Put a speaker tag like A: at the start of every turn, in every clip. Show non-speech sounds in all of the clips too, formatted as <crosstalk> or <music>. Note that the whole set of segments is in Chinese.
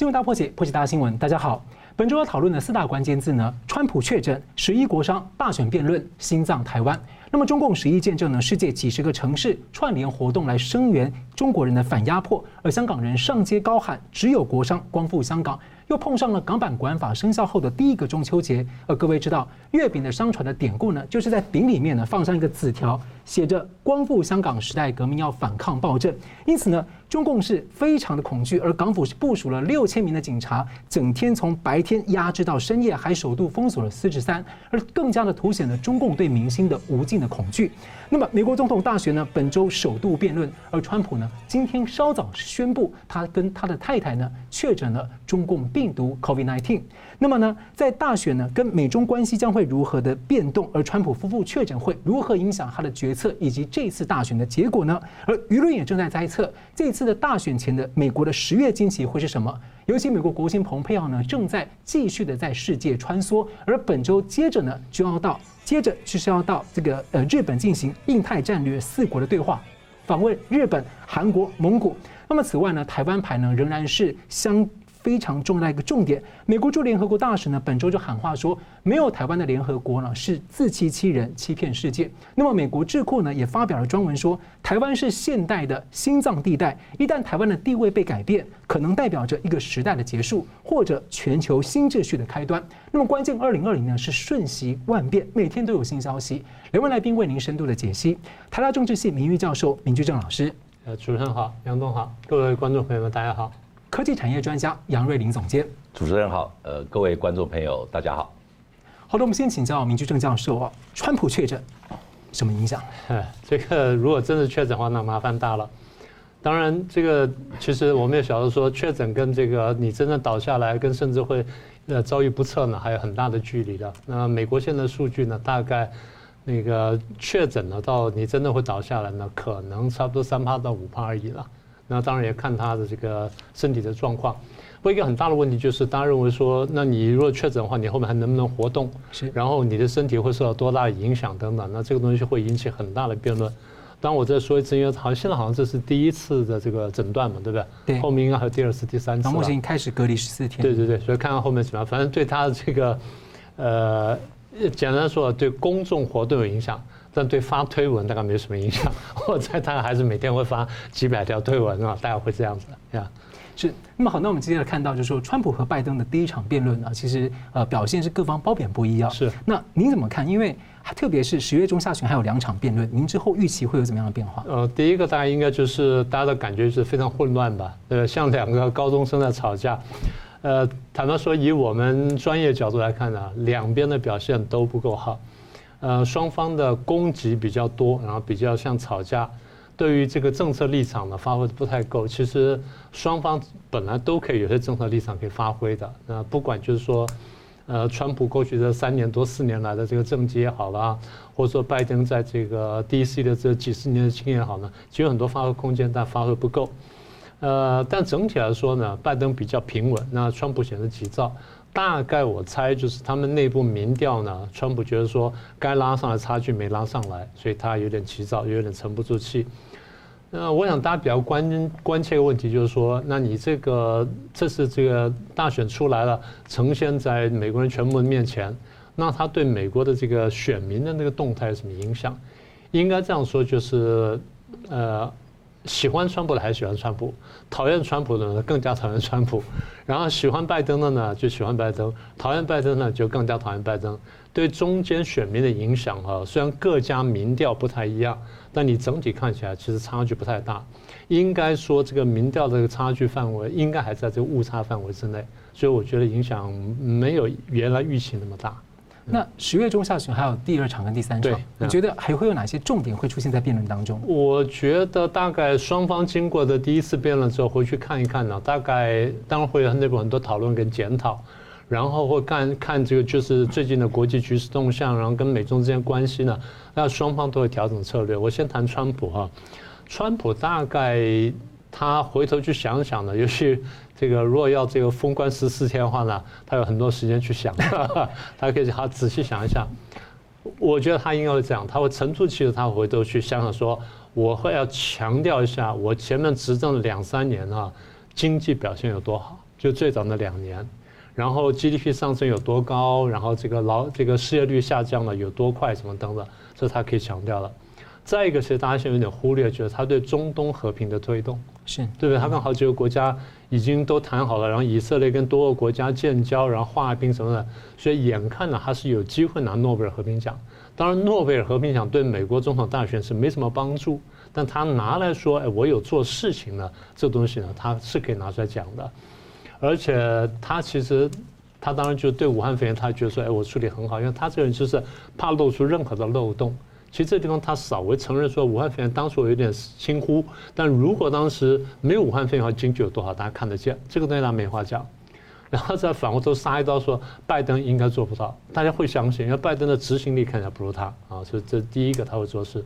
A: 新闻大破解，破解大新闻。大家好，本周要讨论的四大关键字呢：川普确诊、十一国商、大选辩论、心脏台湾。那么中共十一见证呢，世界几十个城市串联活动来声援中国人的反压迫，而香港人上街高喊“只有国商，光复香港”。又碰上了港版国安法生效后的第一个中秋节，而各位知道月饼的相传的典故呢，就是在饼里面呢放上一个纸条，写着“光复香港时代革命要反抗暴政”。因此呢，中共是非常的恐惧，而港府是部署了六千名的警察，整天从白天压制到深夜，还首度封锁了四十三，而更加的凸显了中共对民心的无尽的恐惧。那么，美国总统大选呢，本周首度辩论，而川普呢，今天稍早宣布他跟他的太太呢确诊了中共病毒 COVID-19。那么呢，在大选呢，跟美中关系将会如何的变动？而川普夫妇确诊会如何影响他的决策，以及这次大选的结果呢？而舆论也正在猜测，这次次的大选前的美国的十月惊奇会是什么？尤其美国国务卿蓬佩奥呢，正在继续的在世界穿梭，而本周接着呢，就要到接着就是要到这个呃日本进行印太战略四国的对话，访问日本、韩国、蒙古。那么此外呢，台湾牌呢仍然是相。非常重要的一个重点，美国驻联合国大使呢，本周就喊话说，没有台湾的联合国呢是自欺欺人、欺骗世界。那么美国智库呢也发表了专文说，台湾是现代的心脏地带，一旦台湾的地位被改变，可能代表着一个时代的结束，或者全球新秩序的开端。那么关键二零二零呢是瞬息万变，每天都有新消息。两位来宾为您深度的解析，台大政治系名誉教授明居正老师，
B: 呃，主持人好，杨东好，各位观众朋友们大家好。
A: 科技产业专家杨瑞林总监，
C: 主持人好，呃，各位观众朋友，大家好。
A: 好的，我们先请教明居正教授啊，川普确诊什么影响？
B: 哎，<laughs> 这个如果真的确诊的话，那麻烦大了。当然，这个其实我们也晓得说，确诊跟这个你真正倒下来，跟甚至会呃遭遇不测呢，还有很大的距离的。那美国现在数据呢，大概那个确诊了到你真的会倒下来呢，可能差不多三趴到五趴而已了。那当然也看他的这个身体的状况。不过一个很大的问题就是，大家认为说，那你如果确诊的话，你后面还能不能活动？是。然后你的身体会受到多大的影响等等？那这个东西会引起很大的辩论。当然我再说一次，因为好像现在好像这是第一次的这个诊断嘛，对不对？
A: 对。
B: 后面应该还有第二次、第三次。
A: 目前开始隔离十四天。
B: 对对对，所以看看后面怎么样。反正对他的这个，呃，简单说，对公众活动有影响。但对发推文大概没什么影响，<laughs> 我猜他还是每天会发几百条推文啊，大概会这样子呀。
A: 是，那么好，那我们接着看到，就是说，川普和拜登的第一场辩论呢，其实呃表现是各方褒贬不一啊。
B: 是。
A: 那您怎么看？因为特别是十月中下旬还有两场辩论，您之后预期会有怎么样的变化？
B: 呃，第一个大概应该就是大家的感觉是非常混乱吧？<laughs> 呃，像两个高中生在吵架。呃，坦白说，以我们专业角度来看呢，两边的表现都不够好。呃，双方的攻击比较多，然后比较像吵架，对于这个政策立场呢，发挥的不太够。其实双方本来都可以有些政策立场可以发挥的。那不管就是说，呃，川普过去这三年多四年来的这个政绩也好啦，或者说拜登在这个 DC 的这几十年的经验好呢，其实很多发挥空间，但发挥不够。呃，但整体来说呢，拜登比较平稳，那川普显得急躁。大概我猜就是他们内部民调呢，川普觉得说该拉上来差距没拉上来，所以他有点急躁，有点沉不住气。那我想大家比较关关切的问题就是说，那你这个这是这个大选出来了，呈现在美国人全部的面前，那他对美国的这个选民的那个动态有什么影响？应该这样说，就是呃。喜欢川普的还是喜欢川普，讨厌川普的呢更加讨厌川普，<laughs> 然后喜欢拜登的呢就喜欢拜登，讨厌拜登呢就更加讨厌拜登。对中间选民的影响哈，虽然各家民调不太一样，但你整体看起来其实差距不太大。应该说这个民调这个差距范围应该还在这个误差范围之内，所以我觉得影响没有原来预期那么大。
A: 那十月中下旬还有第二场跟第三场，你觉得还会有哪些重点会出现在辩论当中？
B: 我觉得大概双方经过的第一次辩论之后，回去看一看呢，大概当然会有内部很多讨论跟检讨，然后会看看这个就是最近的国际局势动向，然后跟美中之间关系呢，那双方都会调整策略。我先谈川普哈，川普大概。他回头去想想呢，尤其这个如果要这个封关十四天的话呢，他有很多时间去想，<laughs> 他可以好仔细想一想。我觉得他应该会这样，他会沉住气，他回头去想想说，我会要强调一下，我前面执政两三年啊，经济表现有多好，就最早那两年，然后 GDP 上升有多高，然后这个劳这个失业率下降了有多快，什么等等，这是他可以强调的。再一个，其实大家现在有点忽略，就是他对中东和平的推
A: 动，
B: 对不对？他跟好几个国家已经都谈好了，然后以色列跟多个国家建交，然后划冰什么的，所以眼看呢，他是有机会拿诺贝尔和平奖。当然，诺贝尔和平奖对美国总统大选是没什么帮助，但他拿来说，哎，我有做事情呢，这东西呢，他是可以拿出来讲的。而且他其实，他当然就对武汉肺炎，他觉得说，哎，我处理很好，因为他这个人就是怕露出任何的漏洞。其实这地方他稍微承认说，武汉肺炎当初有点轻忽，但如果当时没有武汉肺炎，经济有多好，大家看得见，这个东西他没话讲。<laughs> 然后再反过头杀一刀说，拜登应该做不到，大家会相信，因为拜登的执行力看起来不如他啊，所以这第一个他会做事。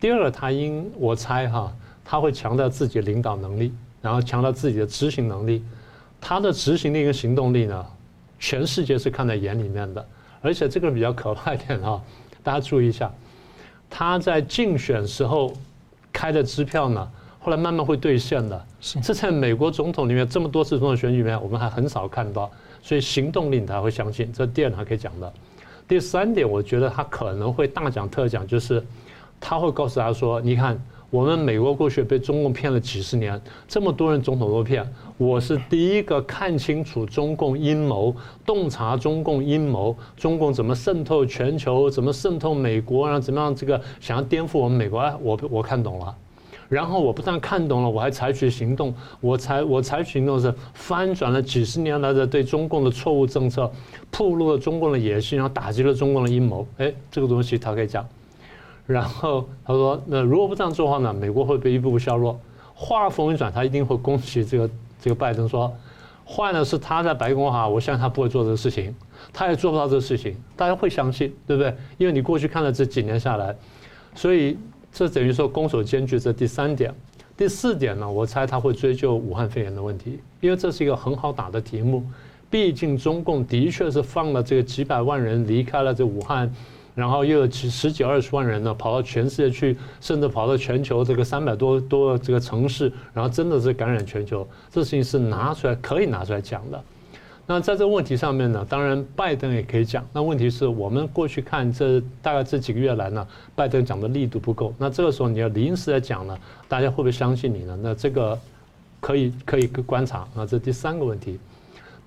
B: 第二个他应我猜哈，他会强调自己领导能力，然后强调自己的执行能力。他的执行力跟行动力呢，全世界是看在眼里面的，而且这个比较可怕一点啊，大家注意一下。他在竞选时候开的支票呢，后来慢慢会兑现的。是，这在美国总统里面这么多次总统选举里面，我们还很少看到。所以行动力他会相信，这第二点他可以讲的。第三点，我觉得他可能会大讲特讲，就是他会告诉他说：“你看。”我们美国过去被中共骗了几十年，这么多人总统都骗，我是第一个看清楚中共阴谋、洞察中共阴谋，中共怎么渗透全球，怎么渗透美国，然后怎么样这个想要颠覆我们美国，哎，我我看懂了，然后我不但看懂了，我还采取行动，我才我采取行动是翻转了几十年来的对中共的错误政策，暴露了中共的野心，然后打击了中共的阴谋，哎，这个东西他可以讲。然后他说：“那如果不这样做的话呢？美国会被一步步削弱。”话锋一转，他一定会攻击这个这个拜登，说：“坏的是他在白宫哈，我相信他不会做这个事情，他也做不到这个事情。”大家会相信，对不对？因为你过去看了这几年下来，所以这等于说攻守兼具。这第三点，第四点呢？我猜他会追究武汉肺炎的问题，因为这是一个很好打的题目。毕竟中共的确是放了这个几百万人离开了这武汉。然后又有几十几二十万人呢，跑到全世界去，甚至跑到全球这个三百多多这个城市，然后真的是感染全球，这事情是拿出来可以拿出来讲的。那在这个问题上面呢，当然拜登也可以讲。那问题是我们过去看这大概这几个月来呢，拜登讲的力度不够。那这个时候你要临时来讲呢，大家会不会相信你呢？那这个可以可以观察。那这第三个问题。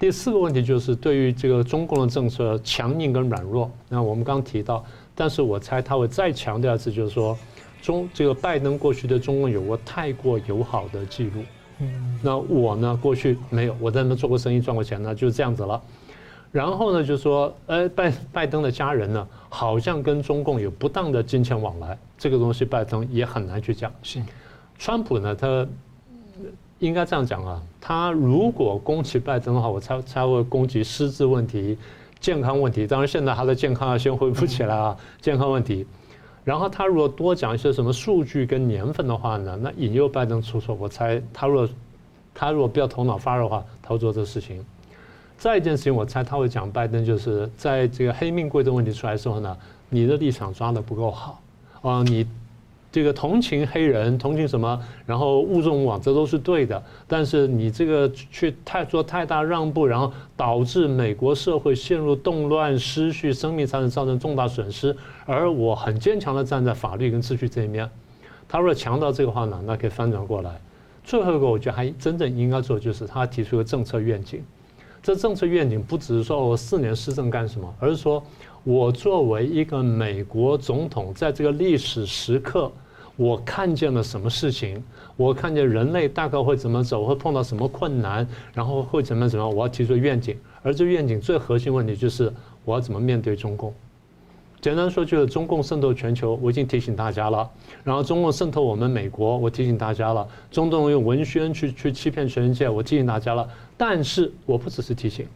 B: 第四个问题就是对于这个中共的政策强硬跟软弱，那我们刚刚提到，但是我猜他会再强调一次，就是说中这个拜登过去对中共有过太过友好的记录，嗯，那我呢过去没有，我在那做过生意赚过钱呢，就是这样子了。然后呢，就是说，呃，拜拜登的家人呢，好像跟中共有不当的金钱往来，这个东西拜登也很难去讲。是，川普呢，他。应该这样讲啊，他如果攻击拜登的话，我才才会攻击失智问题、健康问题。当然，现在他的健康要先恢复起来啊，健康问题。然后他如果多讲一些什么数据跟年份的话呢，那引诱拜登出错。我猜他如果他如果不要头脑发热的话，他会做这个事情。再一件事情，我猜他会讲拜登，就是在这个黑命贵的问题出来的时候呢，你的立场抓得不够好啊，你。这个同情黑人，同情什么，然后误众误网，这都是对的。但是你这个去太做太大让步，然后导致美国社会陷入动乱、失序、生命产生造成重大损失。而我很坚强的站在法律跟秩序这一面。他如果强调这个话呢，那可以翻转过来。最后一个，我觉得还真正应该做，就是他提出一个政策愿景。这政策愿景不只是说我四年施政干什么，而是说我作为一个美国总统，在这个历史时刻。我看见了什么事情？我看见人类大概会怎么走，会碰到什么困难，然后会怎么怎么？我要提出愿景，而这愿景最核心问题就是我要怎么面对中共。简单说就是中共渗透全球，我已经提醒大家了。然后中共渗透我们美国，我提醒大家了。中共用文宣去去欺骗全世界，我提醒大家了。但是我不只是提醒，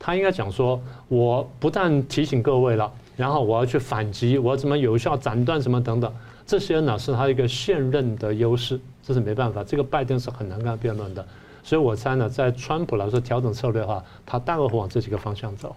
B: 他应该讲说，我不但提醒各位了，然后我要去反击，我要怎么有效斩断什么等等。这些呢是他一个现任的优势，这是没办法，这个拜登是很难跟他辩论的，所以我猜呢，在川普来说调整策略的话，他大概会往这几个方向走。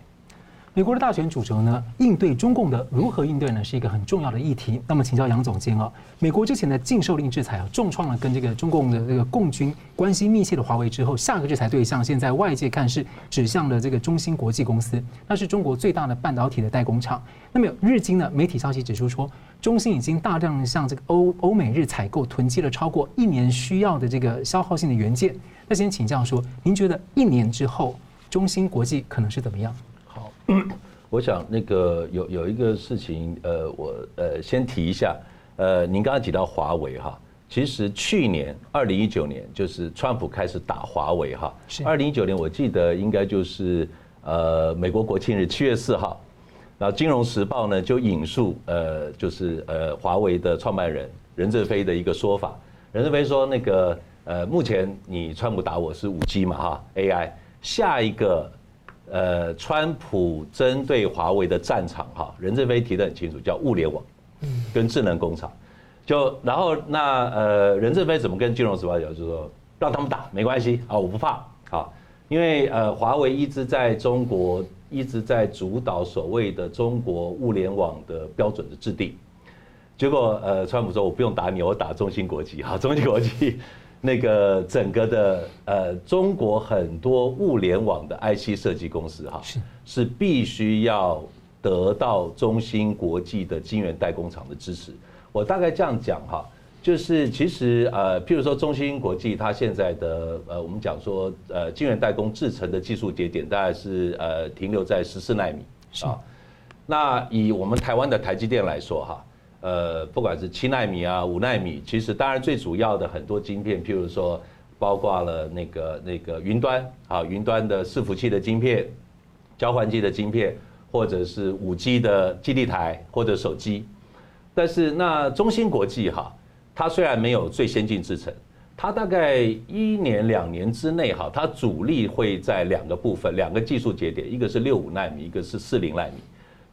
A: 美国的大选主轴呢，应对中共的如何应对呢，是一个很重要的议题。那么请教杨总监啊，美国之前的禁售令制裁啊，重创了跟这个中共的这个共军关系密切的华为之后，下个制裁对象现在外界看是指向了这个中芯国际公司，那是中国最大的半导体的代工厂。那么日经呢媒体消息指出说，中芯已经大量向这个欧欧美日采购囤积了超过一年需要的这个消耗性的元件。那先请教说，您觉得一年之后中芯国际可能是怎么样？<coughs>
C: 我想那个有有一个事情，呃，我呃先提一下，呃，您刚刚提到华为哈，其实去年二零一九年就是川普开始打华为哈，二零一九年我记得应该就是呃美国国庆日七月四号，然后《金融时报》呢就引述呃就是呃华为的创办人任正非的一个说法，任正非说那个呃目前你川普打我是五 G 嘛哈 AI 下一个。呃，川普针对华为的战场哈，任正非提得很清楚，叫物联网，跟智能工厂，就然后那呃，任正非怎么跟金融时报讲，就是说让他们打没关系啊，我不怕啊，因为呃，华为一直在中国一直在主导所谓的中国物联网的标准的制定，结果呃，川普说我不用打你，我打中芯国际哈，中芯国际。那个整个的呃，中国很多物联网的 IC 设计公司哈，是是必须要得到中芯国际的晶圆代工厂的支持。我大概这样讲哈，就是其实呃，譬如说中芯国际它现在的呃，我们讲说呃，晶圆代工制成的技术节点大概是呃，停留在十四纳米啊。那以我们台湾的台积电来说哈。呃，不管是七纳米啊、五纳米，其实当然最主要的很多晶片，譬如说，包括了那个那个云端啊，云端的伺服器的晶片、交换机的晶片，或者是五 G 的基地台或者手机。但是那中芯国际哈，它虽然没有最先进制程，它大概一年两年之内哈，它主力会在两个部分、两个技术节点，一个是六五纳米，一个是四零纳米，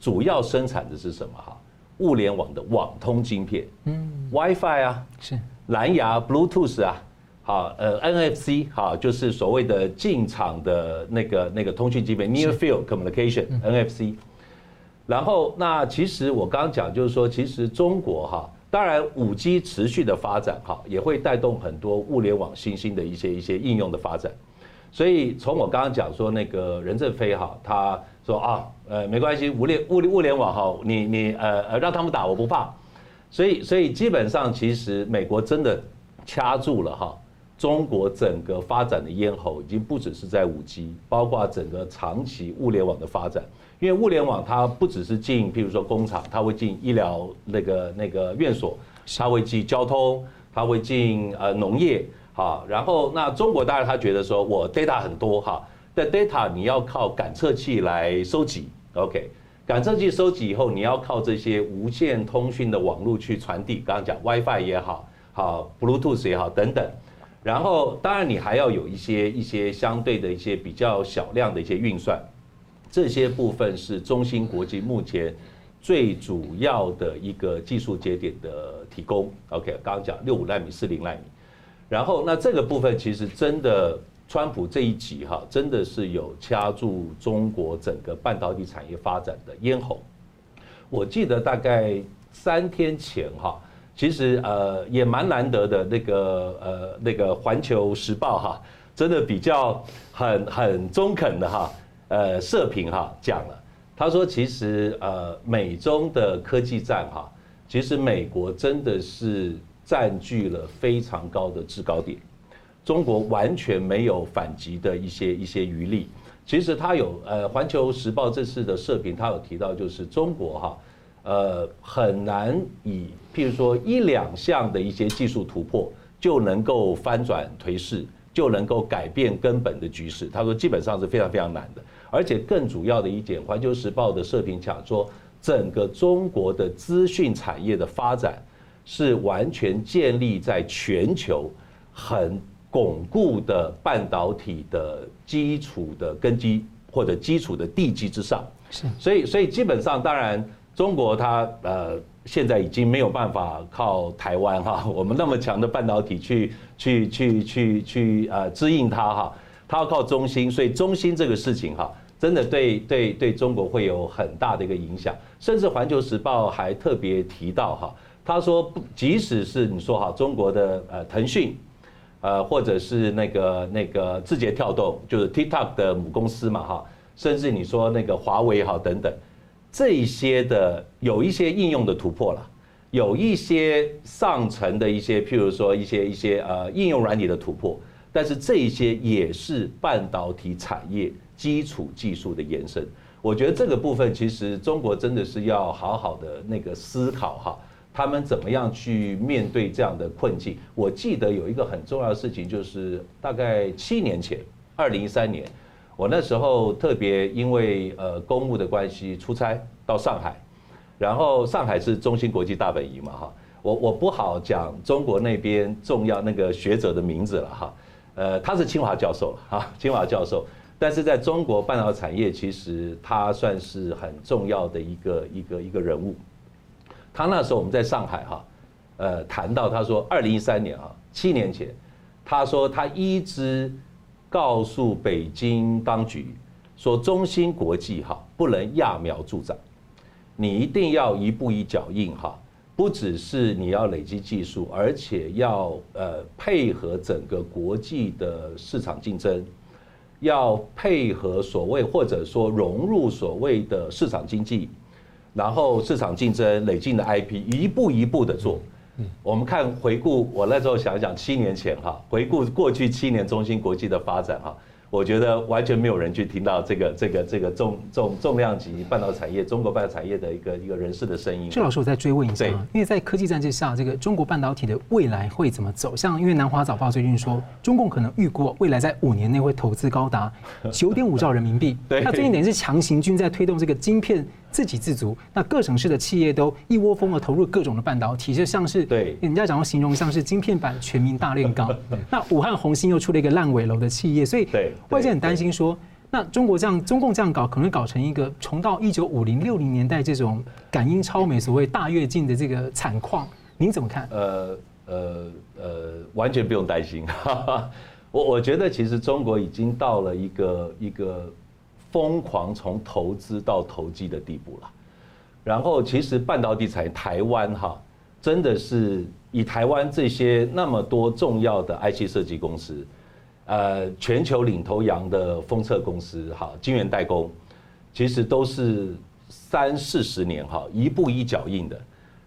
C: 主要生产的是什么哈？物联网的网通晶片，嗯，WiFi 啊，是蓝牙 Bluetooth 啊，好，呃，NFC 好，就是所谓的进场的那个那个通讯晶片 Near Field Communication NFC。然后，那其实我刚刚讲就是说，其实中国哈，当然五 G 持续的发展哈，也会带动很多物联网新兴的一些一些应用的发展。所以从我刚刚讲说那个任正非哈，他。说啊，呃，没关系，物联物物联网哈，你你呃呃让他们打我不怕，所以所以基本上其实美国真的掐住了哈，中国整个发展的咽喉已经不只是在五 G，包括整个长期物联网的发展，因为物联网它不只是进，譬如说工厂，它会进医疗那个那个院所，它会进交通，它会进呃农业，好，然后那中国当然他觉得说我 data 很多哈。但 data 你要靠感测器来收集，OK，感测器收集以后，你要靠这些无线通讯的网络去传递。刚刚讲 WiFi 也好，好 Bluetooth 也好等等。然后当然你还要有一些一些相对的一些比较小量的一些运算，这些部分是中芯国际目前最主要的一个技术节点的提供。OK，刚刚讲六五纳米、四零纳米，然后那这个部分其实真的。川普这一集哈，真的是有掐住中国整个半导体产业发展的咽喉。我记得大概三天前哈，其实呃也蛮难得的那个呃那个环球时报哈，真的比较很很中肯的哈，呃社评哈讲了，他说其实呃美中的科技战哈，其实美国真的是占据了非常高的制高点。中国完全没有反击的一些一些余力。其实他有呃，《环球时报》这次的社评，他有提到，就是中国哈，呃，很难以譬如说一两项的一些技术突破就能够翻转颓势，就能够改变根本的局势。他说基本上是非常非常难的。而且更主要的一点，《环球时报》的社评讲说，整个中国的资讯产业的发展是完全建立在全球很。巩固的半导体的基础的根基或者基础的地基之上，是，所以所以基本上，当然中国它呃现在已经没有办法靠台湾哈，我们那么强的半导体去去去去去呃支应它哈，它要靠中芯，所以中芯这个事情哈，真的对对对中国会有很大的一个影响。甚至《环球时报》还特别提到哈，他说，即使是你说哈，中国的呃腾讯，呃或者是那个那个字节跳动，就是 TikTok 的母公司嘛哈，甚至你说那个华为哈等等，这一些的有一些应用的突破了。有一些上层的一些，譬如说一些一些呃应用软体的突破，但是这一些也是半导体产业基础技术的延伸。我觉得这个部分其实中国真的是要好好的那个思考哈，他们怎么样去面对这样的困境。我记得有一个很重要的事情，就是大概七年前，二零一三年，我那时候特别因为呃公务的关系出差到上海。然后上海是中芯国际大本营嘛哈，我我不好讲中国那边重要那个学者的名字了哈，呃他是清华教授哈，清华教授，但是在中国半导体产业其实他算是很重要的一个一个一个人物。他那时候我们在上海哈，呃谈到他说二零一三年啊七年前，他说他一直告诉北京当局说中芯国际哈不能揠苗助长。你一定要一步一脚印哈，不只是你要累积技术，而且要呃配合整个国际的市场竞争，要配合所谓或者说融入所谓的市场经济，然后市场竞争累积的 IP 一步一步的做。我们看回顾，我那时候想一想七年前哈，回顾过去七年中芯国际的发展哈。我觉得完全没有人去听到这个这个这个重重重量级半导体产业中国半导体产业的一个一个人士的声音。
A: 谢老师，我再追问一下，因为在科技战之下，这个中国半导体的未来会怎么走？像因为南华早报最近说，中共可能预估未来在五年内会投资高达 <laughs> 九点五兆人民币。对，那最近等于是强行军在推动这个晶片。自给自足，那各省市的企业都一窝蜂的投入各种的半导体，就像是对人家讲要形容像是晶片版全民大炼钢。<laughs> 那武汉红芯又出了一个烂尾楼的企业，所以外界很担心说，那中国这样中共这样搞，可能搞成一个重到一九五零六零年代这种赶英超美所谓大跃进的这个惨况，您怎么看？呃
C: 呃呃，完全不用担心。<laughs> 我我觉得其实中国已经到了一个一个。疯狂从投资到投机的地步了，然后其实半导体产业台湾哈，真的是以台湾这些那么多重要的 IC 设计公司，呃，全球领头羊的封测公司哈，晶圆代工，其实都是三四十年哈，一步一脚印的，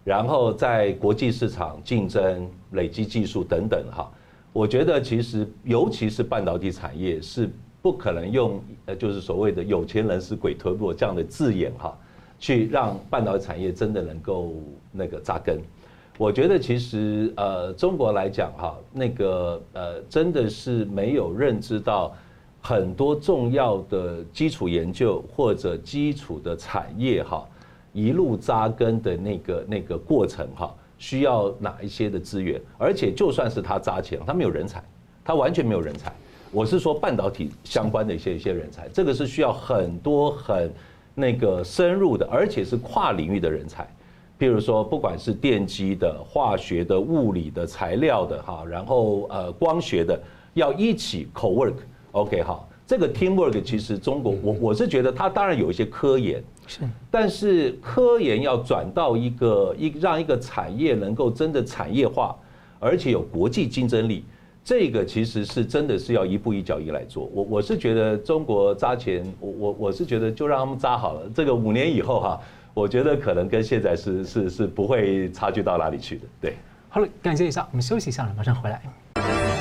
C: 然后在国际市场竞争、累积技术等等哈，我觉得其实尤其是半导体产业是。不可能用呃，就是所谓的有钱人是鬼推磨这样的字眼哈，去让半导体产业真的能够那个扎根。我觉得其实呃，中国来讲哈，那个呃，真的是没有认知到很多重要的基础研究或者基础的产业哈，一路扎根的那个那个过程哈，需要哪一些的资源？而且就算是他扎钱，他没有人才，他完全没有人才。我是说半导体相关的一些一些人才，这个是需要很多很那个深入的，而且是跨领域的人才。譬如说，不管是电机的、化学的、物理的、材料的哈，然后呃光学的，要一起 co-work。OK，好，这个 teamwork 其实中国我我是觉得它当然有一些科研，是，但是科研要转到一个一让一个产业能够真的产业化，而且有国际竞争力。这个其实是真的是要一步一脚印来做，我我是觉得中国扎钱，我我我是觉得就让他们扎好了，这个五年以后哈，我觉得可能跟现在是是是不会差距到哪里去的，对。
A: 好了，感谢一下，我们休息一下了，马上回来。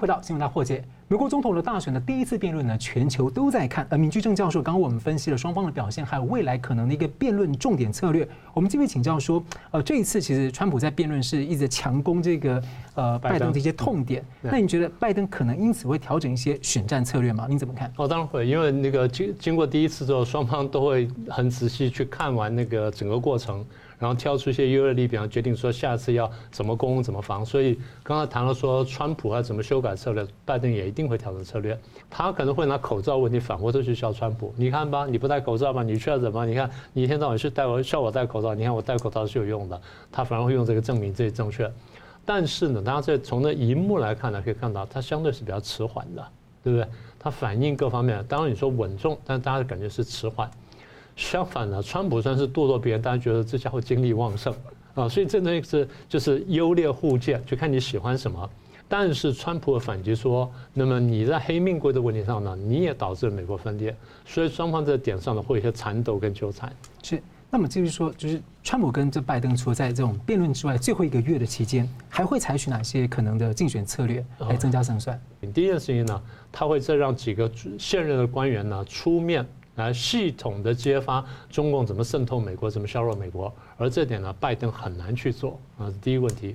A: 回到新闻大破解。美国总统的大选的第一次辩论呢，全球都在看。而敏居正教授刚刚我们分析了双方的表现，还有未来可能的一个辩论重点策略。我们这边请教说，呃，这一次其实川普在辩论是一直强攻这个呃拜登的一些痛点。那你觉得拜登可能因此会调整一些选战策略吗？您怎么看？
B: 哦，当然会，因为那个经经过第一次之后，双方都会很仔细去看完那个整个过程。然后挑出一些优劣利比方决定说下次要怎么攻怎么防。所以刚才谈了说川普要怎么修改策略，拜登也一定。会调整策略。他可能会拿口罩问题反过头去笑川普。你看吧，你不戴口罩吧，你却要怎么？你看你一天到晚是戴我笑我戴口罩，你看我戴口罩是有用的。他反而会用这个证明这些正确。但是呢，大家在从那一幕来看呢，可以看到他相对是比较迟缓的，对不对？他反应各方面，当然你说稳重，但大家的感觉是迟缓。相反呢，川普算是咄咄逼人，大家觉得这家伙精力旺盛啊，所以这东西是就是优劣互见，就看你喜欢什么。但是川普的反击说，那么你在黑命贵的问题上呢，你也导致了美国分裂，所以双方在点上呢会有一些缠斗跟纠缠。
A: 是，那么就是说，就是川普跟这拜登，除了在这种辩论之外，最后一个月的期间，还会采取哪些可能的竞选策略来增加胜算？
B: 第一件事情呢，他会再让几个现任的官员呢出面来系统的揭发中共怎么渗透美国，怎么削弱美国，而这点呢，拜登很难去做啊，是第一个问题。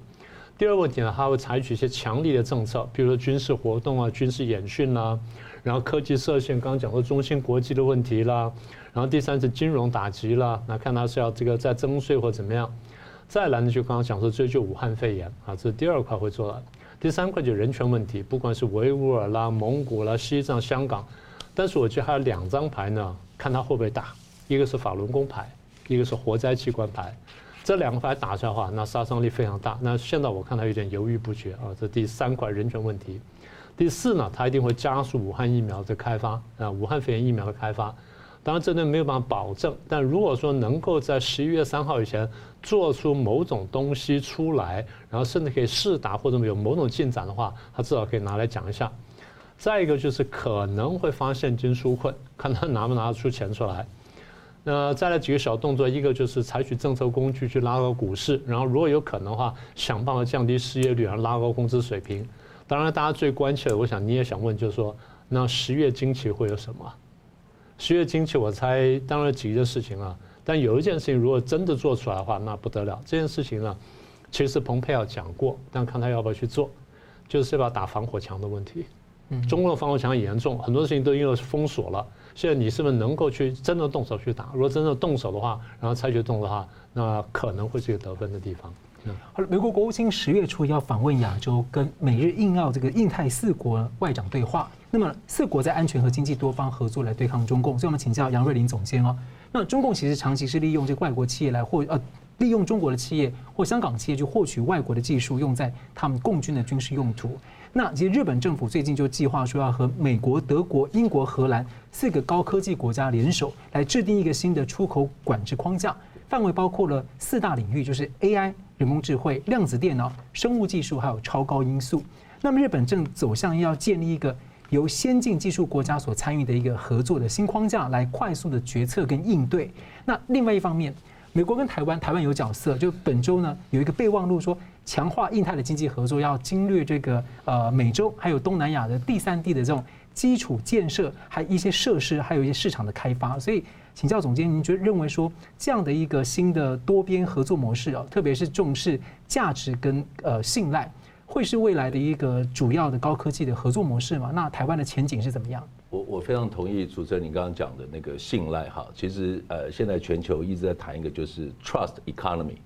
B: 第二个问题呢，他会采取一些强力的政策，比如说军事活动啊、军事演训啦，然后科技设限，刚刚讲过中芯国际的问题啦，然后第三是金融打击啦，那看他是要这个再征税或怎么样。再来呢，就刚刚讲说追究武汉肺炎啊，这是第二块会做的。第三块就人权问题，不管是维吾尔啦、蒙古啦、西藏、香港，但是我觉得还有两张牌呢，看他会不会打，一个是法轮功牌，一个是活灾器官牌。这两个牌打出来的话，那杀伤力非常大。那现在我看他有点犹豫不决啊。这第三块人权问题。第四呢，他一定会加速武汉疫苗的开发啊，武汉肺炎疫苗的开发。当然，这都没有办法保证。但如果说能够在十一月三号以前做出某种东西出来，然后甚至可以试打或者有某种进展的话，他至少可以拿来讲一下。再一个就是可能会发现金纾困，<laughs> 看他拿不拿得出钱出来。那再来几个小动作，一个就是采取政策工具去拉高股市，然后如果有可能的话，想办法降低失业率，然后拉高工资水平。当然，大家最关切的，我想你也想问，就是说，那十月经期会有什么？十月经期，我猜当然几件事情啊，但有一件事情如果真的做出来的话，那不得了。这件事情呢，其实蓬佩奥讲过，但看他要不要去做，就是要不要打防火墙的问题。中国的防火墙很严重，很多事情都因为封锁了。现在你是不是能够去真的动手去打？如果真的动手的话，然后采取动作的话，那可能会是一个得分的地方。嗯，
A: 好了，美国国务卿十月初要访问亚洲，跟美日印澳这个印太四国外长对话。那么四国在安全和经济多方合作来对抗中共。所以我们请教杨瑞麟总监哦。那中共其实长期是利用这个外国企业来获呃，利用中国的企业或香港企业去获取外国的技术，用在他们共军的军事用途。那其实日本政府最近就计划说要和美国、德国、英国、荷兰四个高科技国家联手来制定一个新的出口管制框架，范围包括了四大领域，就是 AI、人工智慧、量子电脑、生物技术，还有超高音速。那么日本正走向要建立一个由先进技术国家所参与的一个合作的新框架，来快速的决策跟应对。那另外一方面，美国跟台湾，台湾有角色，就本周呢有一个备忘录说。强化印太的经济合作，要经略这个呃美洲还有东南亚的第三地的这种基础建设，还有一些设施，还有一些市场的开发。所以，请教总监，您觉得认为说这样的一个新的多边合作模式啊，特别是重视价值跟呃信赖，会是未来的一个主要的高科技的合作模式吗？那台湾的前景是怎么样？
C: 我我非常同意主持人你刚刚讲的那个信赖哈。其实呃，现在全球一直在谈一个就是 trust economy。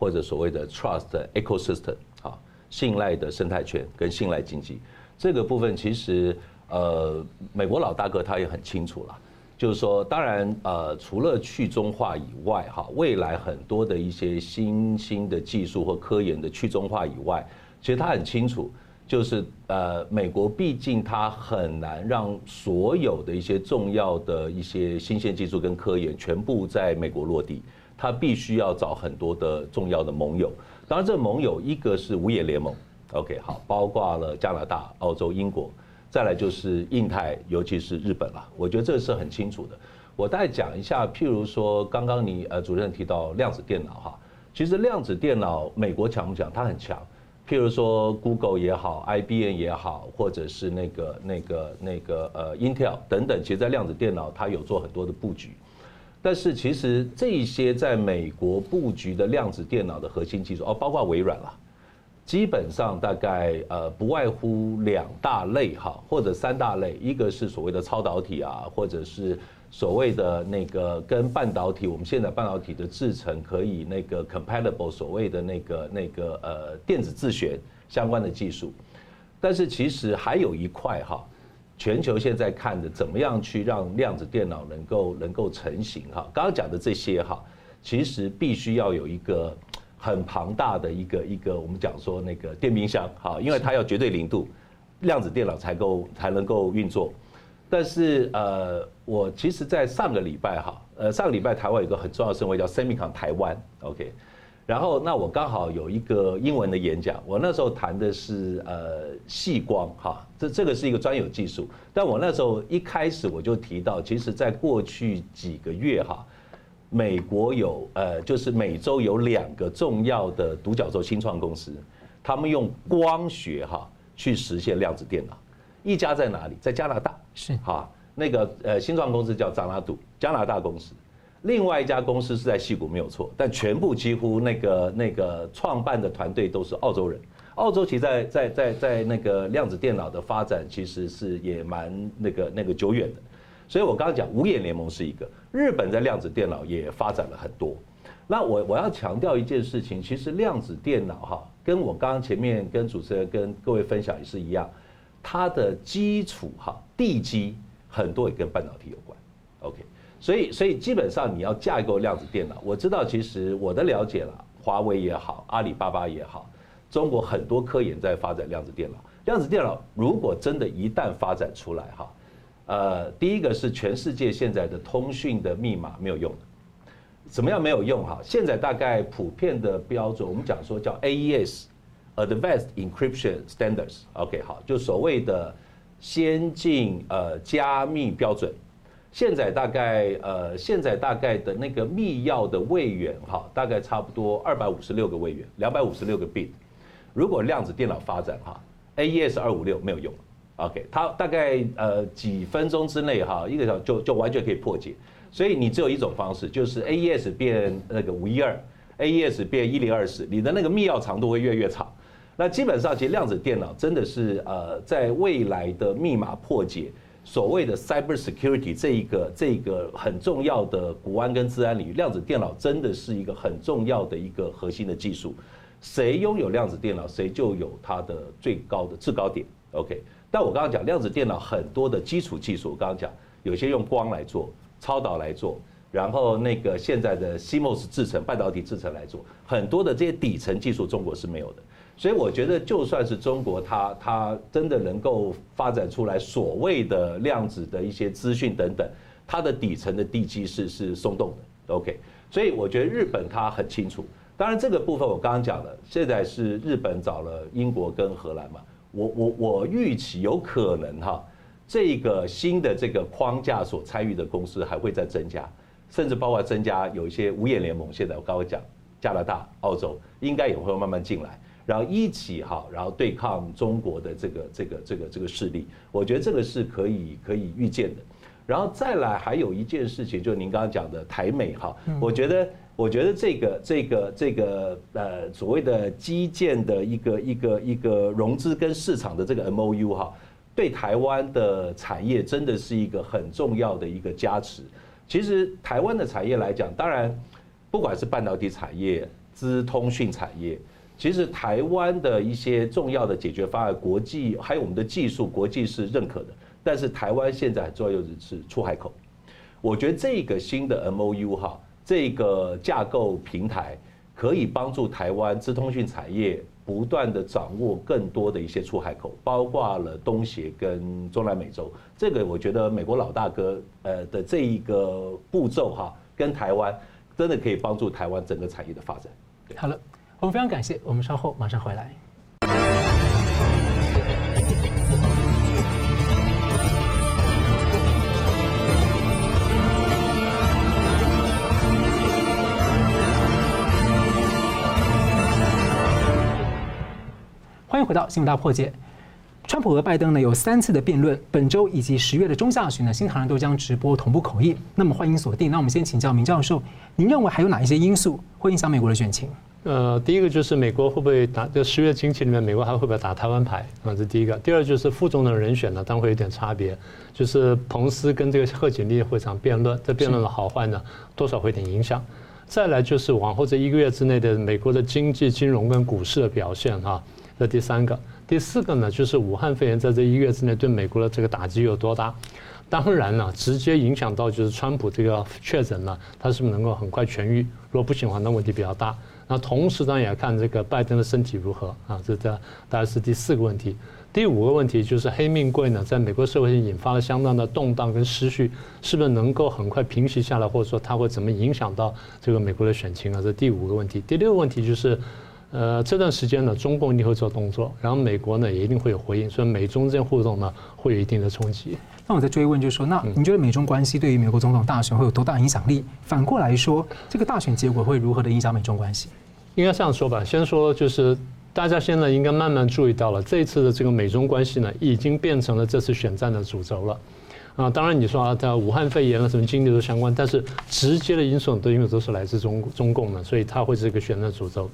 C: 或者所谓的 trust ecosystem 哈，信赖的生态圈跟信赖经济这个部分，其实呃，美国老大哥他也很清楚了，就是说，当然呃，除了去中化以外哈，未来很多的一些新兴的技术或科研的去中化以外，其实他很清楚，就是呃，美国毕竟它很难让所有的一些重要的一些新鲜技术跟科研全部在美国落地。它必须要找很多的重要的盟友，当然这盟友一个是五眼联盟，OK 好，包括了加拿大、澳洲、英国，再来就是印太，尤其是日本了。我觉得这是很清楚的。我再讲一下，譬如说刚刚你呃主任提到量子电脑哈，其实量子电脑美国强不强？它很强。譬如说 Google 也好，IBM 也好，或者是那个那个那个呃 Intel 等等，其实在量子电脑它有做很多的布局。但是其实这些在美国布局的量子电脑的核心技术哦，包括微软啦，基本上大概呃不外乎两大类哈，或者三大类，一个是所谓的超导体啊，或者是所谓的那个跟半导体，我们现在半导体的制程可以那个 compatible，所谓的那个那个呃电子自旋相关的技术。但是其实还有一块哈，全球现在看的怎么样去让量子电脑能够能够成型哈。刚刚讲的这些哈，其实必须要有一个很庞大的一个一个我们讲说那个电冰箱哈，因为它要绝对零度，量子电脑才够才能够运作。但是呃，我其实，在上个礼拜哈，呃，上个礼拜台湾有一个很重要的盛会叫 SEMICON 台湾，OK，然后那我刚好有一个英文的演讲，我那时候谈的是呃细光哈，这这个是一个专有技术，但我那时候一开始我就提到，其实在过去几个月哈，美国有呃就是美洲有两个重要的独角兽新创公司，他们用光学哈去实现量子电脑。一家在哪里？在加拿大。
A: 是
C: 哈，那个呃，新创公司叫扎拉杜，加拿大公司。另外一家公司是在西谷，没有错。但全部几乎那个那个创办的团队都是澳洲人。澳洲其实在在在在那个量子电脑的发展，其实是也蛮那个那个久远的。所以我刚刚讲五眼联盟是一个，日本在量子电脑也发展了很多。那我我要强调一件事情，其实量子电脑哈，跟我刚刚前面跟主持人跟各位分享也是一样。它的基础哈地基很多也跟半导体有关，OK，所以所以基本上你要架构量子电脑，我知道其实我的了解了，华为也好，阿里巴巴也好，中国很多科研在发展量子电脑。量子电脑如果真的一旦发展出来哈，呃，第一个是全世界现在的通讯的密码没有用，怎么样没有用哈？现在大概普遍的标准，我们讲说叫 AES。Advanced Encryption Standards，OK，好，就所谓的先进呃加密标准。现在大概呃，现在大概的那个密钥的位元哈，大概差不多二百五十六个位元，两百五十六个 bit。如果量子电脑发展哈，AES 二五六没有用，OK，它大概呃几分钟之内哈，一个小时就就完全可以破解。所以你只有一种方式，就是 AES 变那个五一二，AES 变一零二四，你的那个密钥长度会越来越长。那基本上，其实量子电脑真的是呃，在未来的密码破解，所谓的 cyber security 这一个这一个很重要的国安跟治安领域，量子电脑真的是一个很重要的一个核心的技术。谁拥有量子电脑，谁就有它的最高的制高点。OK，但我刚刚讲量子电脑很多的基础技术，我刚刚讲有些用光来做，超导来做，然后那个现在的 CMOS 制程半导体制程来做，很多的这些底层技术中国是没有的。所以我觉得，就算是中国，它它真的能够发展出来所谓的量子的一些资讯等等，它的底层的地基是是松动的。OK，所以我觉得日本它很清楚。当然这个部分我刚刚讲了，现在是日本找了英国跟荷兰嘛，我我我预期有可能哈，这个新的这个框架所参与的公司还会再增加，甚至包括增加有一些五眼联盟。现在我刚刚讲加拿大、澳洲应该也会慢慢进来。然后一起哈，然后对抗中国的这个这个这个这个势力，我觉得这个是可以可以预见的。然后再来还有一件事情，就是您刚刚讲的台美哈，我觉得我觉得这个这个这个呃所谓的基建的一个一个一个融资跟市场的这个 MOU 哈，对台湾的产业真的是一个很重要的一个加持。其实台湾的产业来讲，当然不管是半导体产业、资通讯产业。其实台湾的一些重要的解决方案，国际还有我们的技术，国际是认可的。但是台湾现在很重要的是出海口。我觉得这个新的 MOU 哈，这个架构平台可以帮助台湾资通讯产业不断的掌握更多的一些出海口，包括了东协跟中南美洲。这个我觉得美国老大哥呃的这一个步骤哈，跟台湾真的可以帮助台湾整个产业的发展。
A: 好了。我们非常感谢，我们稍后马上回来。欢迎回到《新闻大破解》。川普和拜登呢有三次的辩论，本周以及十月的中下旬呢，新唐人都将直播同步口译。那么欢迎锁定。那我们先请教明教授，您认为还有哪一些因素会影响美国的选情？
B: 呃，第一个就是美国会不会打？这十月经济里面，美国还会不会打台湾牌？啊，这是第一个。第二就是副总统人选呢，当然会有点差别。就是彭斯跟这个贺锦丽会场辩论，这辩论的好坏呢，多少会有点影响。再来就是往后这一个月之内的美国的经济、金融跟股市的表现哈，这第三个。第四个呢，就是武汉肺炎在这一个月之内对美国的这个打击有多大？当然了，直接影响到就是川普这个确诊了，他是不是能够很快痊愈？如果不行的话，那问题比较大。那同时呢也要看这个拜登的身体如何啊，这这大概是第四个问题。第五个问题就是黑命贵呢，在美国社会上引发了相当的动荡跟失序，是不是能够很快平息下来，或者说它会怎么影响到这个美国的选情啊？这第五个问题。第六个问题就是，呃，这段时间呢，中共一定会做动作，然后美国呢也一定会有回应，所以美中之间互动呢会有一定的冲击。
A: 那我在追问，就是说，那你觉得美中关系对于美国总统大选会有多大影响力？反过来说，这个大选结果会如何的影响美中关系？
B: 应该这样说吧，先说就是。大家现在应该慢慢注意到了，这一次的这个美中关系呢，已经变成了这次选战的主轴了。啊，当然你说啊，在武汉肺炎啊什么经济都相关，但是直接的因素都因为都是来自中中共的，所以它会是一个选战主轴。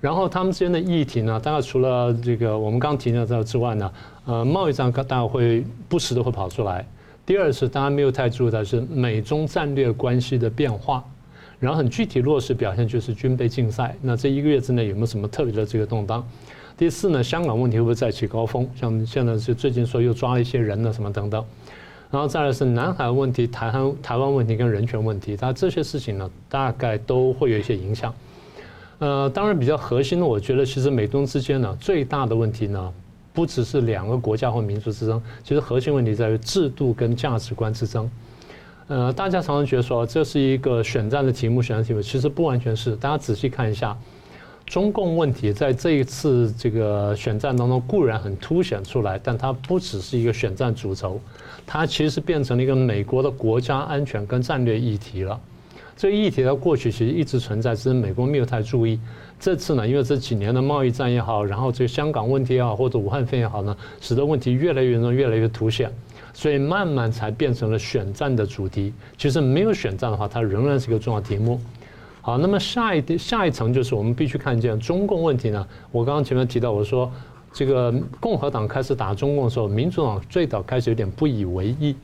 B: 然后他们之间的议题呢，当然除了这个我们刚提到的之外呢，呃，贸易战大概会不时的会跑出来。第二是大家没有太注意到是美中战略关系的变化。然后很具体落实表现就是军备竞赛。那这一个月之内有没有什么特别的这个动荡？第四呢，香港问题会不会再起高峰？像现在是最近说又抓了一些人了什么等等。然后再来是南海问题、台湾台湾问题跟人权问题，它这些事情呢，大概都会有一些影响。呃，当然比较核心的，我觉得其实美中之间呢，最大的问题呢，不只是两个国家或民族之争，其实核心问题在于制度跟价值观之争。呃，大家常常觉得说这是一个选战的题目，选战题目其实不完全是。大家仔细看一下，中共问题在这一次这个选战当中固然很凸显出来，但它不只是一个选战主轴，它其实变成了一个美国的国家安全跟战略议题了。这个议题在过去其实一直存在，只是美国没有太注意。这次呢，因为这几年的贸易战也好，然后这个香港问题也好，或者武汉肺炎也好呢，使得问题越来越严重，越来越凸显。所以慢慢才变成了选战的主题。其实没有选战的话，它仍然是一个重要题目。好，那么下一下一层就是我们必须看见中共问题呢。我刚刚前面提到，我说这个共和党开始打中共的时候，民主党最早开始有点不以为意。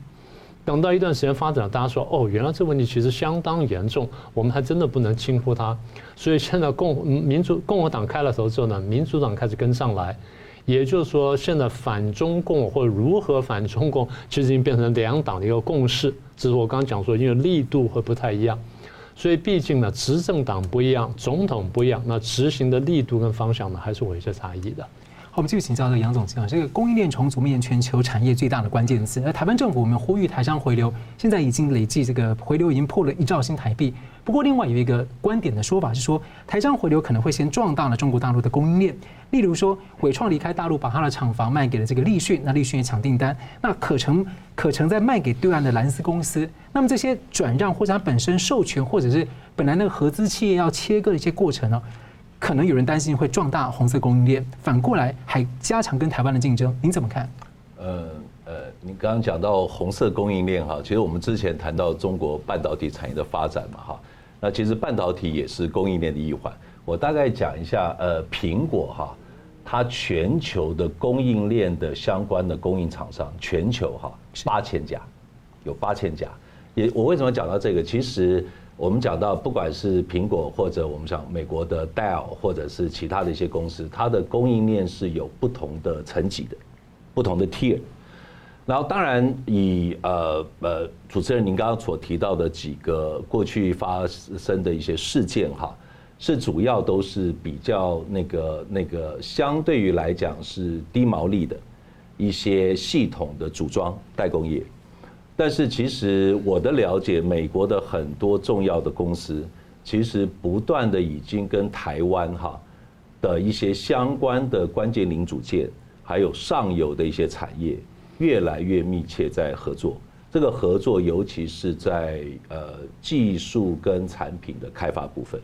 B: 等到一段时间发展，大家说哦，原来这个问题其实相当严重，我们还真的不能轻忽它。所以现在共民主共和党开了头之后呢，民主党开始跟上来。也就是说，现在反中共或如何反中共，其实已经变成两党的一个共识。只是我刚刚讲说，因为力度会不太一样，所以毕竟呢，执政党不一样，总统不一样，那执行的力度跟方向呢，还是有一些差异的。
A: 我们继续请教这个杨总监啊，这个供应链重组面临全球产业最大的关键词。而台湾政府我们呼吁台商回流，现在已经累计这个回流已经破了一兆新台币。不过，另外有一个观点的说法是说，台商回流可能会先壮大了中国大陆的供应链。例如说，纬创离开大陆，把他的厂房卖给了这个立讯，那立讯也抢订单，那可成可成再卖给对岸的蓝思公司。那么这些转让或者它本身授权，或者是本来那个合资企业要切割的一些过程呢，可能有人担心会壮大红色供应链，反过来还加强跟台湾的竞争。您怎么看？
C: 呃呃，你刚刚讲到红色供应链哈，其实我们之前谈到中国半导体产业的发展嘛哈。那其实半导体也是供应链的一环。我大概讲一下，呃，苹果哈，它全球的供应链的相关的供应厂商，全球哈八千家，有八千家。也我为什么讲到这个？其实我们讲到，不管是苹果或者我们讲美国的 Dell，或者是其他的一些公司，它的供应链是有不同的层级的，不同的 tier。然后当然以呃呃主持人您刚刚所提到的几个过去发生的一些事件哈，是主要都是比较那个那个相对于来讲是低毛利的一些系统的组装代工业，但是其实我的了解，美国的很多重要的公司其实不断的已经跟台湾哈的一些相关的关键零组件，还有上游的一些产业。越来越密切在合作，这个合作尤其是在呃技术跟产品的开发部分，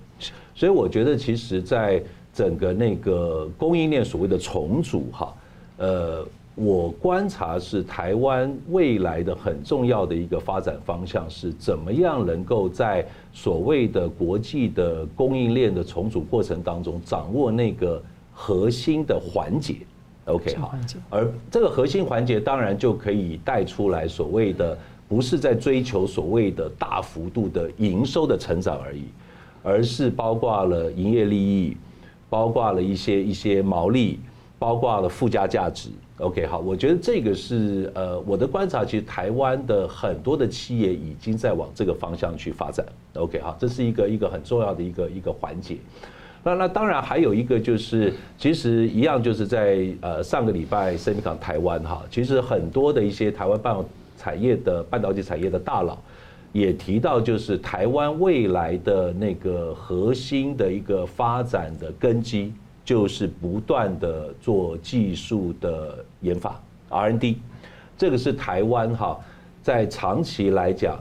C: 所以我觉得其实在整个那个供应链所谓的重组哈，呃，我观察是台湾未来的很重要的一个发展方向是怎么样能够在所谓的国际的供应链的重组过程当中掌握那个核心的环节。OK 好，而这个核心环节当然就可以带出来所谓的，不是在追求所谓的大幅度的营收的成长而已，而是包括了营业利益，包括了一些一些毛利，包括了附加价值。OK，好，我觉得这个是呃我的观察，其实台湾的很多的企业已经在往这个方向去发展。OK，好，这是一个一个很重要的一个一个环节。那那当然还有一个就是，其实一样就是在呃上个礼拜 SEMICON 台湾哈，其实很多的一些台湾半产业的半导体产业的大佬也提到，就是台湾未来的那个核心的一个发展的根基。就是不断的做技术的研发 R&D，这个是台湾哈在长期来讲，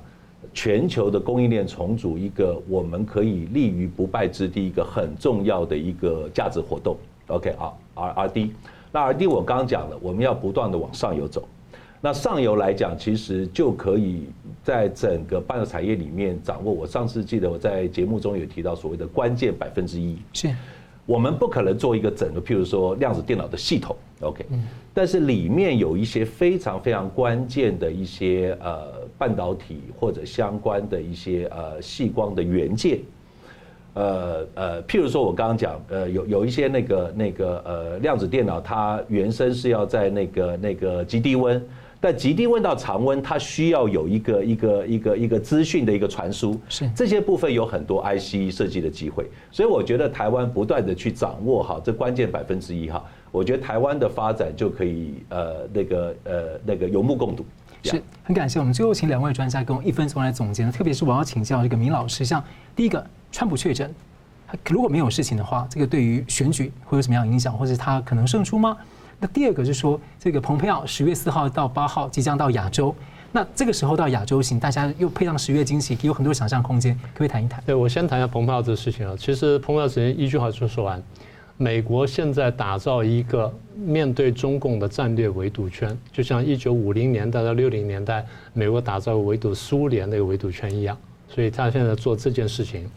C: 全球的供应链重组一个我们可以立于不败之地一个很重要的一个价值活动。OK 啊，R R&D，那 R&D 我刚刚讲了，我们要不断的往上游走。那上游来讲，其实就可以在整个半导产业里面掌握。我上次记得我在节目中有提到所谓的关键百分之一。
A: 是。
C: 我们不可能做一个整个，譬如说量子电脑的系统，OK，但是里面有一些非常非常关键的一些呃半导体或者相关的一些呃细光的元件，呃呃，譬如说我刚刚讲，呃有有一些那个那个呃量子电脑，它原生是要在那个那个极低温。但极低温到常温，它需要有一个一个一个一个资讯的一个传输，是这些部分有很多 IC 设计的机会，所以我觉得台湾不断的去掌握好这关键百分之一哈，我觉得台湾的发展就可以呃那个呃那个有目共睹。
A: 是很感谢我们最后请两位专家跟我一分钟来总结，特别是我要请教这个明老师，像第一个川普确诊，如果没有事情的话，这个对于选举会有什么样的影响，或者他可能胜出吗？那第二个是说，这个蓬佩奥十月四号到八号即将到亚洲，那这个时候到亚洲行，大家又配上十月惊喜，有很多想象空间，可以谈一谈？
B: 对，我先谈一下蓬佩奥这个事情啊。其实蓬佩奥首先一句话就说完，美国现在打造一个面对中共的战略围堵圈，就像一九五零年代到六零年代美国打造围堵苏联那个围堵圈一样，所以他现在做这件事情。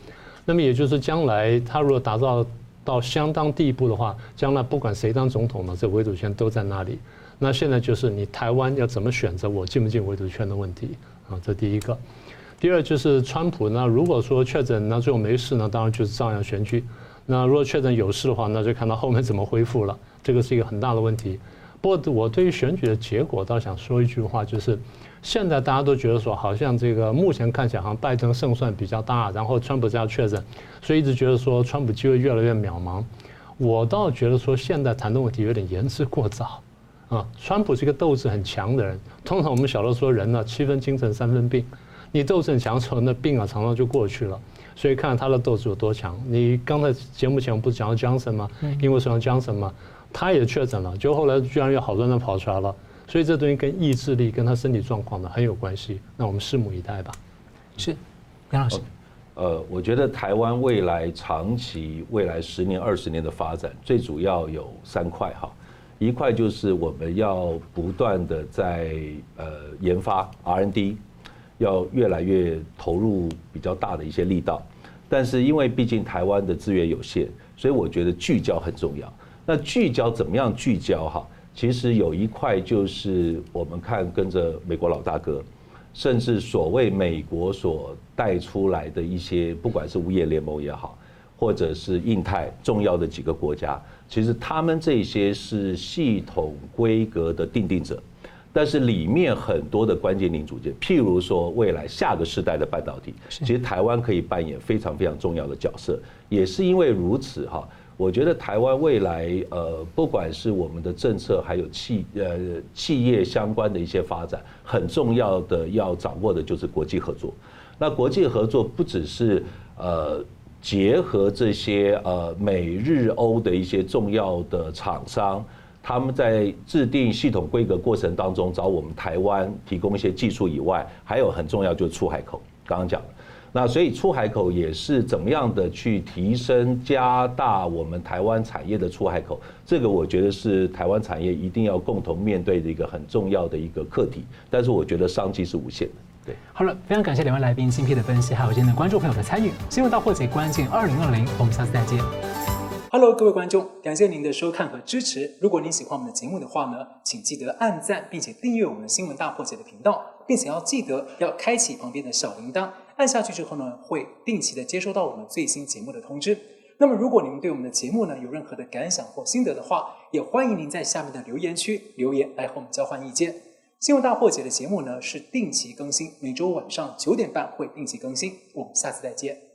B: 那么也就是将来他如果打造。到相当地步的话，将来不管谁当总统呢，这围堵圈都在那里。那现在就是你台湾要怎么选择我进不进围堵圈的问题啊，这第一个。第二就是川普呢，如果说确诊，那最后没事呢，当然就是照样选举。那如果确诊有事的话，那就看到后面怎么恢复了。这个是一个很大的问题。不过我对于选举的结果倒想说一句话，就是。现在大家都觉得说，好像这个目前看起来好像拜登胜算比较大，然后川普这样确诊，所以一直觉得说川普机会越来越渺茫。我倒觉得说，现在谈的问题有点言之过早啊。川普是一个斗志很强的人，通常我们小时候说人呢七分精神三分病，你斗志很强的时候，那病啊常常就过去了。所以看他的斗志有多强。你刚才节目前我们不是讲到江森吗？因为说强森吗，他也确诊了，就后来居然有好多人跑出来了。所以这东西跟意志力、跟他身体状况呢很有关系。那我们拭目以待吧。
A: 是，杨老师。
C: 呃，我觉得台湾未来长期、未来十年、二十年的发展，最主要有三块哈。一块就是我们要不断的在呃研发 R&D，要越来越投入比较大的一些力道。但是因为毕竟台湾的资源有限，所以我觉得聚焦很重要。那聚焦怎么样聚焦哈？其实有一块就是我们看跟着美国老大哥，甚至所谓美国所带出来的一些，不管是物业联盟也好，或者是印太重要的几个国家，其实他们这些是系统规格的定定者，但是里面很多的关键零组件，譬如说未来下个世代的半导体，其实台湾可以扮演非常非常重要的角色，也是因为如此哈。我觉得台湾未来，呃，不管是我们的政策，还有企呃企业相关的一些发展，很重要的要掌握的就是国际合作。那国际合作不只是呃结合这些呃美日欧的一些重要的厂商，他们在制定系统规格过程当中找我们台湾提供一些技术以外，还有很重要就是出海口。刚刚讲。那所以出海口也是怎么样的去提升、加大我们台湾产业的出海口？这个我觉得是台湾产业一定要共同面对的一个很重要的一个课题。但是我觉得商机是无限的。对，
A: 好了，非常感谢两位来宾精辟的分析，还有今天的观众朋友的参与。新闻大破解关键二零二零，我们下次再见。Hello，各位观众，感谢您的收看和支持。如果您喜欢我们的节目的话呢，请记得按赞，并且订阅我们新闻大破解的频道，并且要记得要开启旁边的小铃铛。按下去之后呢，会定期的接收到我们最新节目的通知。那么，如果您对我们的节目呢有任何的感想或心得的话，也欢迎您在下面的留言区留言来和我们交换意见。新闻大破解的节目呢是定期更新，每周晚上九点半会定期更新。我们下次再见。